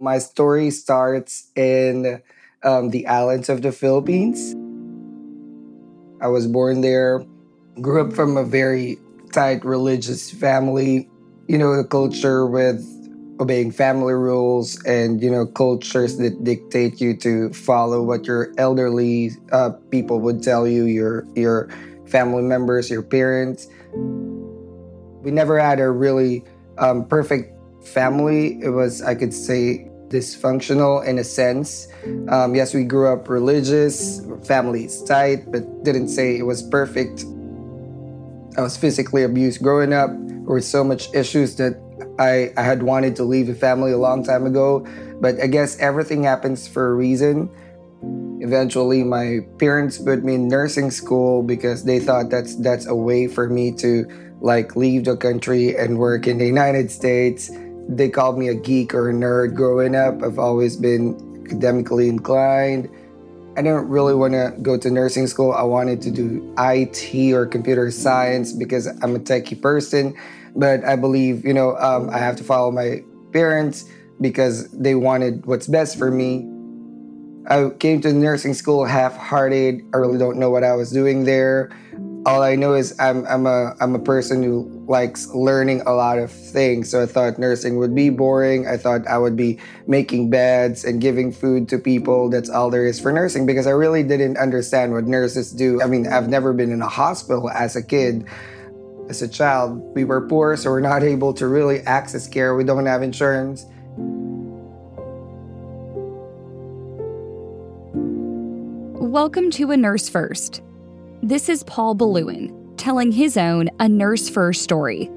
My story starts in um, the islands of the Philippines. I was born there, grew up from a very tight religious family. You know, the culture with obeying family rules and, you know, cultures that dictate you to follow what your elderly uh, people would tell you, your, your family members, your parents. We never had a really um, perfect family. It was, I could say, dysfunctional in a sense. Um, yes, we grew up religious, family is tight, but didn't say it was perfect. I was physically abused growing up. There were so much issues that I, I had wanted to leave the family a long time ago. But I guess everything happens for a reason. Eventually, my parents put me in nursing school because they thought that's that's a way for me to like leave the country and work in the United States they called me a geek or a nerd growing up. I've always been academically inclined. I didn't really want to go to nursing school. I wanted to do IT or computer science because I'm a techie person. But I believe, you know, um, I have to follow my parents because they wanted what's best for me. I came to nursing school half hearted. I really don't know what I was doing there all I know is I'm I'm a I'm a person who likes learning a lot of things. So I thought nursing would be boring. I thought I would be making beds and giving food to people. That's all there is for nursing because I really didn't understand what nurses do. I mean, I've never been in a hospital as a kid. As a child, we were poor, so we're not able to really access care. We don't have insurance. Welcome to A Nurse First this is Paul Biluan telling his own A Nurse First story.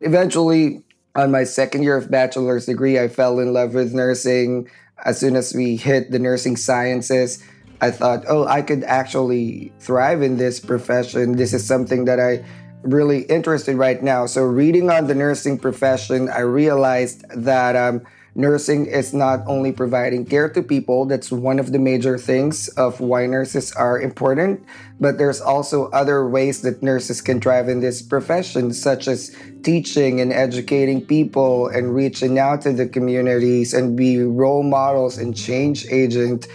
Eventually, on my second year of bachelor's degree, I fell in love with nursing. As soon as we hit the nursing sciences, I thought, oh, I could actually thrive in this profession. This is something that I really interested right now. So, reading on the nursing profession, I realized that um, nursing is not only providing care to people, that's one of the major things of why nurses are important, but there's also other ways that nurses can thrive in this profession, such as teaching and educating people and reaching out to the communities and be role models and change agent.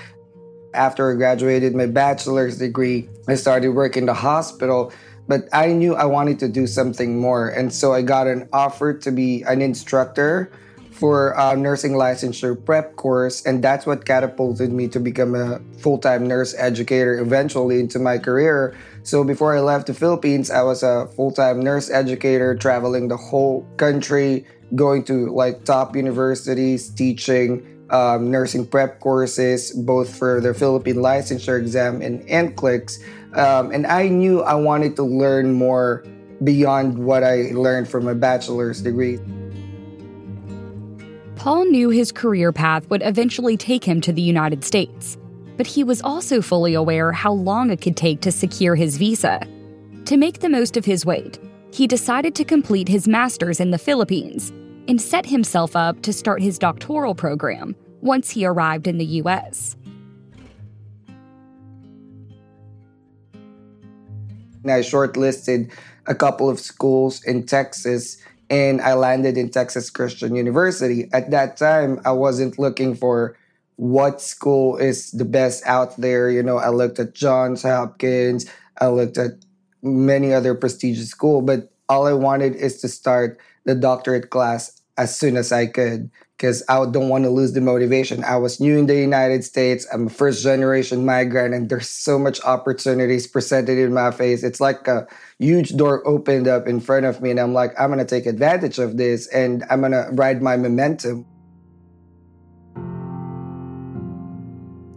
After I graduated my bachelor's degree, I started working in the hospital but I knew I wanted to do something more. And so I got an offer to be an instructor for a nursing licensure prep course, and that's what catapulted me to become a full time nurse educator eventually into my career. So before I left the Philippines, I was a full time nurse educator traveling the whole country, going to like top universities, teaching um, nursing prep courses, both for the Philippine licensure exam and NCLEX. Um, and I knew I wanted to learn more beyond what I learned from a bachelor's degree. Paul knew his career path would eventually take him to the United States, but he was also fully aware how long it could take to secure his visa. To make the most of his wait, he decided to complete his master's in the Philippines and set himself up to start his doctoral program once he arrived in the U.S. I shortlisted a couple of schools in Texas and I landed in Texas Christian University. At that time, I wasn't looking for what school is the best out there. You know, I looked at Johns Hopkins, I looked at many other prestigious schools, but all I wanted is to start the doctorate class as soon as I could because I don't want to lose the motivation. I was new in the United States. I'm a first generation migrant, and there's so much opportunities presented in my face. It's like a huge door opened up in front of me, and I'm like, I'm gonna take advantage of this, and I'm gonna ride my momentum.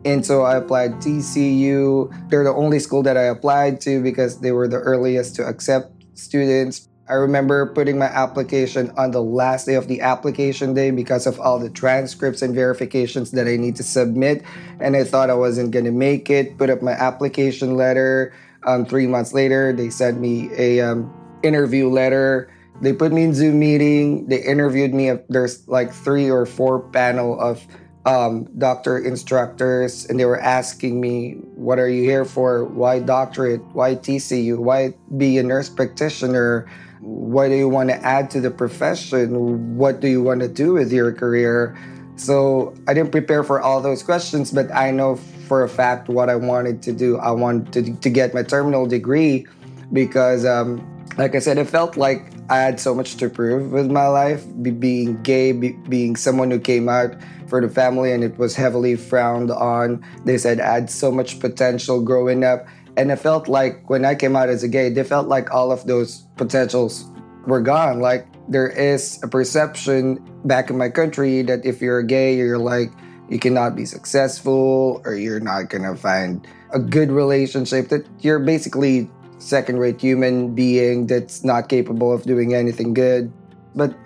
And so I applied TCU. They're the only school that I applied to because they were the earliest to accept students. I remember putting my application on the last day of the application day because of all the transcripts and verifications that I need to submit. And I thought I wasn't going to make it. Put up my application letter. Um, three months later, they sent me a um, interview letter. They put me in Zoom meeting. They interviewed me. There's like three or four panel of um, doctor instructors, and they were asking me, "What are you here for? Why doctorate? Why TCU? Why be a nurse practitioner?" What do you want to add to the profession? What do you want to do with your career? So I didn't prepare for all those questions, but I know for a fact what I wanted to do. I wanted to, to get my terminal degree because, um, like I said, it felt like I had so much to prove with my life. Be, being gay, be, being someone who came out for the family and it was heavily frowned on. They said I had so much potential growing up. And it felt like when I came out as a gay, they felt like all of those potentials were gone. Like there is a perception back in my country that if you're gay, you're like, you cannot be successful or you're not gonna find a good relationship, that you're basically second rate human being that's not capable of doing anything good. But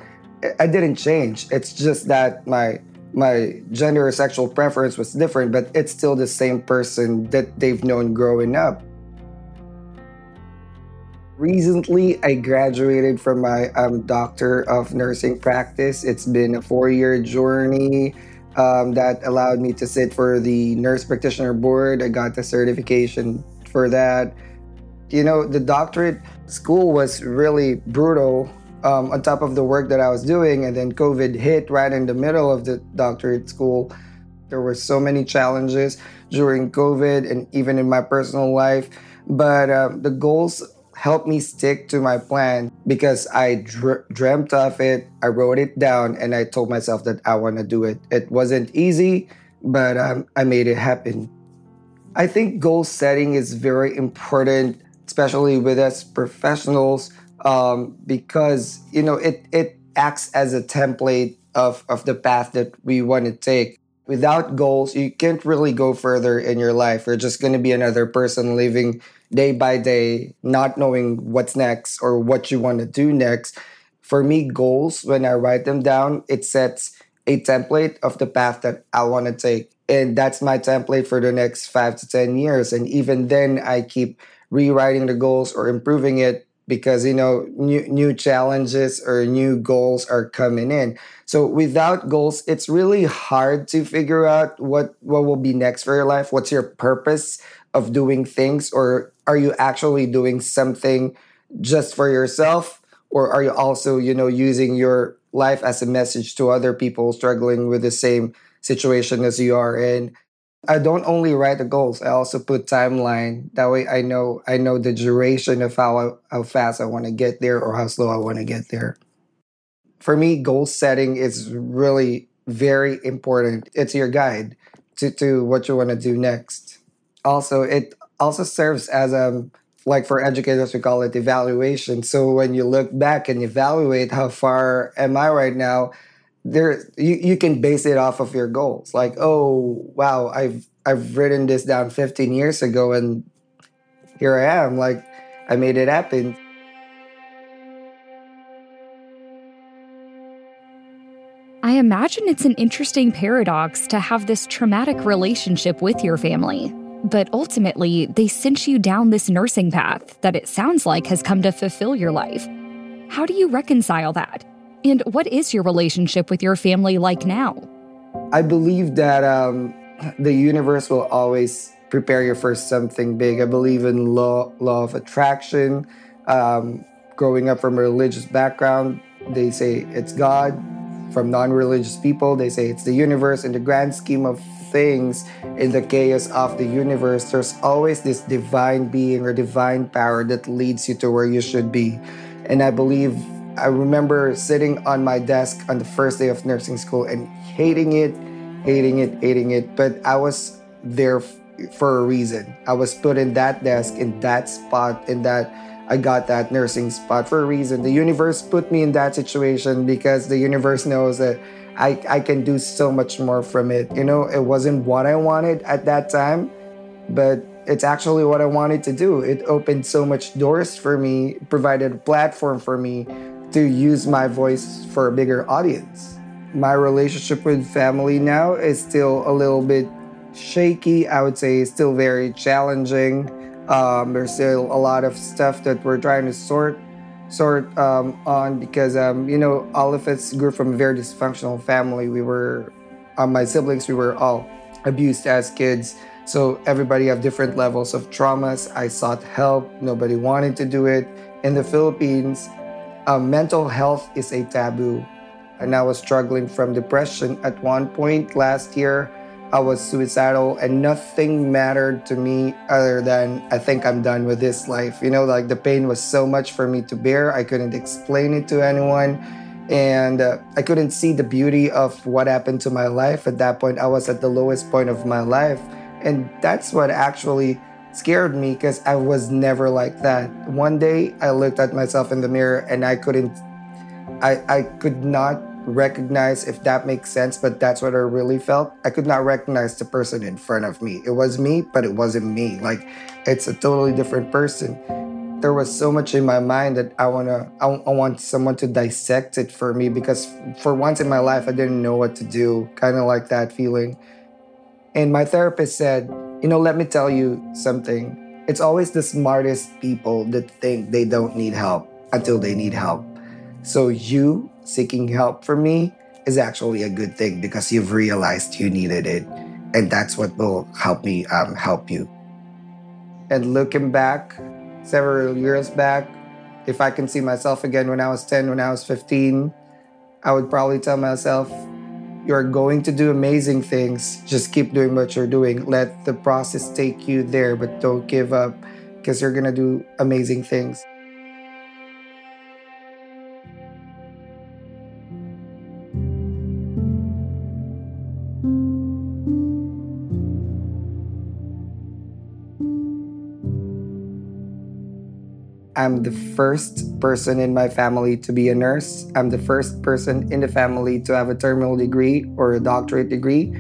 I didn't change. It's just that my my gender or sexual preference was different, but it's still the same person that they've known growing up. Recently, I graduated from my um, Doctor of Nursing practice. It's been a four year journey um, that allowed me to sit for the Nurse Practitioner Board. I got the certification for that. You know, the doctorate school was really brutal um, on top of the work that I was doing. And then COVID hit right in the middle of the doctorate school. There were so many challenges during COVID and even in my personal life. But uh, the goals helped me stick to my plan because I dr- dreamt of it. I wrote it down and I told myself that I want to do it. It wasn't easy, but um, I made it happen. I think goal setting is very important, especially with us professionals um, because you know it it acts as a template of of the path that we want to take. Without goals, you can't really go further in your life. You're just going to be another person living day by day, not knowing what's next or what you want to do next. For me, goals, when I write them down, it sets a template of the path that I want to take. And that's my template for the next five to 10 years. And even then, I keep rewriting the goals or improving it because you know new new challenges or new goals are coming in. So without goals it's really hard to figure out what what will be next for your life. What's your purpose of doing things? Or are you actually doing something just for yourself? Or are you also you know using your life as a message to other people struggling with the same situation as you are in I don't only write the goals. I also put timeline. That way, I know I know the duration of how how fast I want to get there or how slow I want to get there. For me, goal setting is really very important. It's your guide to, to what you want to do next. Also, it also serves as a um, like for educators we call it evaluation. So when you look back and evaluate how far am I right now, there you, you can base it off of your goals. Like oh wow i've i've written this down 15 years ago and here i am like i made it happen. I imagine it's an interesting paradox to have this traumatic relationship with your family. But ultimately they sent you down this nursing path that it sounds like has come to fulfill your life. How do you reconcile that and what is your relationship with your family like now? I believe that um, the universe will always prepare you for something big. I believe in law, law of attraction. Um, growing up from a religious background, they say it's God. From non religious people, they say it's the universe. In the grand scheme of things, in the chaos of the universe, there's always this divine being or divine power that leads you to where you should be. And I believe I remember sitting on my desk on the first day of nursing school and hating it, hating it, hating it. But I was there for a reason. I was put in that desk, in that spot, in that I got that nursing spot for a reason. The universe put me in that situation because the universe knows that I, I can do so much more from it. You know, it wasn't what I wanted at that time, but it's actually what I wanted to do. It opened so much doors for me, provided a platform for me to use my voice for a bigger audience. My relationship with family now is still a little bit shaky. I would say still very challenging. Um, there's still a lot of stuff that we're trying to sort sort um, on because um, you know all of us grew from a very dysfunctional family. We were uh, my siblings. We were all abused as kids. So everybody have different levels of traumas. I sought help. Nobody wanted to do it. In the Philippines, Um, mental health is a taboo. And I was struggling from depression at one point last year. I was suicidal and nothing mattered to me other than I think I'm done with this life. You know, like the pain was so much for me to bear. I couldn't explain it to anyone. And uh, I couldn't see the beauty of what happened to my life. At that point, I was at the lowest point of my life. And that's what actually scared me because I was never like that. One day I looked at myself in the mirror and I couldn't, I, I could not recognize if that makes sense, but that's what I really felt. I could not recognize the person in front of me. It was me, but it wasn't me. Like it's a totally different person. There was so much in my mind that I wanna, I, I want someone to dissect it for me because for once in my life I didn't know what to do. Kind of like that feeling. And my therapist said, you know, let me tell you something. It's always the smartest people that think they don't need help until they need help. So you seeking help from me is actually a good thing because you've realized you needed it. And that's what will help me um, help you. And looking back, several years back, if I can see myself again when I was 10, when I was 15, I would probably tell myself, you're going to do amazing things. Just keep doing what you're doing. Let the process take you there, but don't give up because you're going to do amazing things. I'm the first person in my family to be a nurse. I'm the first person in the family to have a terminal degree or a doctorate degree.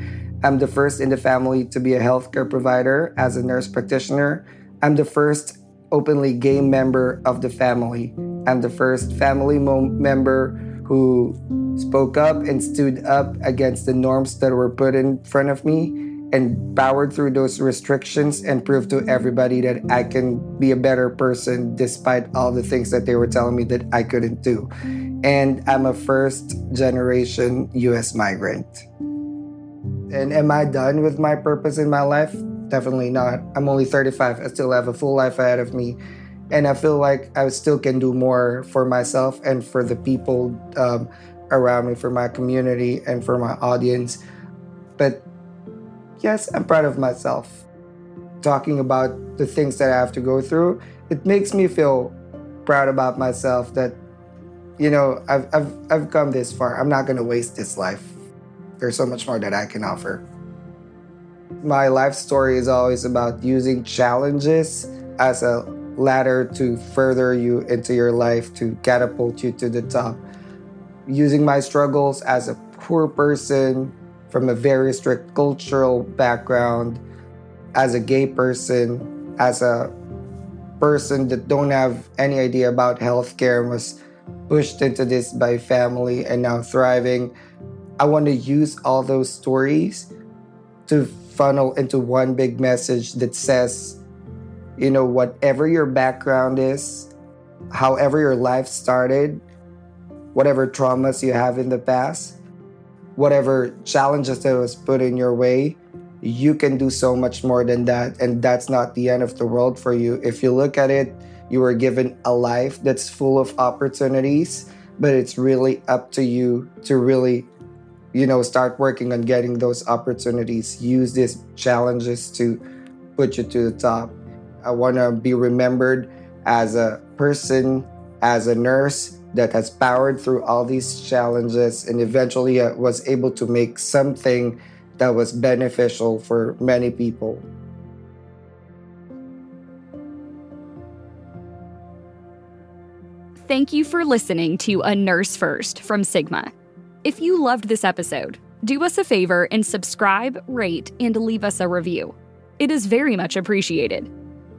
I'm the first in the family to be a healthcare provider as a nurse practitioner. I'm the first openly gay member of the family. I'm the first family member who spoke up and stood up against the norms that were put in front of me and powered through those restrictions and proved to everybody that I can be a better person despite all the things that they were telling me that I couldn't do. And I'm a first generation US migrant. And am I done with my purpose in my life? Definitely not. I'm only 35. I still have a full life ahead of me. And I feel like I still can do more for myself and for the people um, around me, for my community, and for my audience. But yes, I'm proud of myself. Talking about the things that I have to go through, it makes me feel proud about myself that, you know, I've, I've, I've come this far. I'm not going to waste this life. There's so much more that I can offer. My life story is always about using challenges as a ladder to further you into your life, to catapult you to the top. Using my struggles as a poor person, from a very strict cultural background, as a gay person, as a person that don't have any idea about healthcare was pushed into this by family and now thriving. I want to use all those stories to funnel into one big message that says, you know, whatever your background is, however your life started, whatever traumas you have in the past, whatever challenges that was put in your way, you can do so much more than that. And that's not the end of the world for you. If you look at it, you were given a life that's full of opportunities, but it's really up to you to really, you know, start working on getting those opportunities. Use these challenges to put you to the top. I want to be remembered as a person, as a nurse, that has powered through all these challenges and eventually uh, was able to make something that was beneficial for many people. Thank you for listening to A Nurse First from Sigma. If you loved this episode, do us a favor and subscribe, rate, and leave us a review. It is very much appreciated.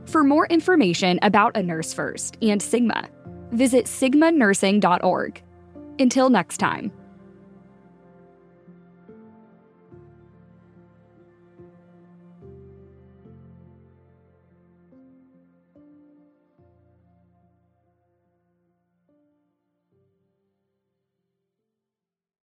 For more information about A Nurse First and Sigma, visit sigmanursing.org. Until next time.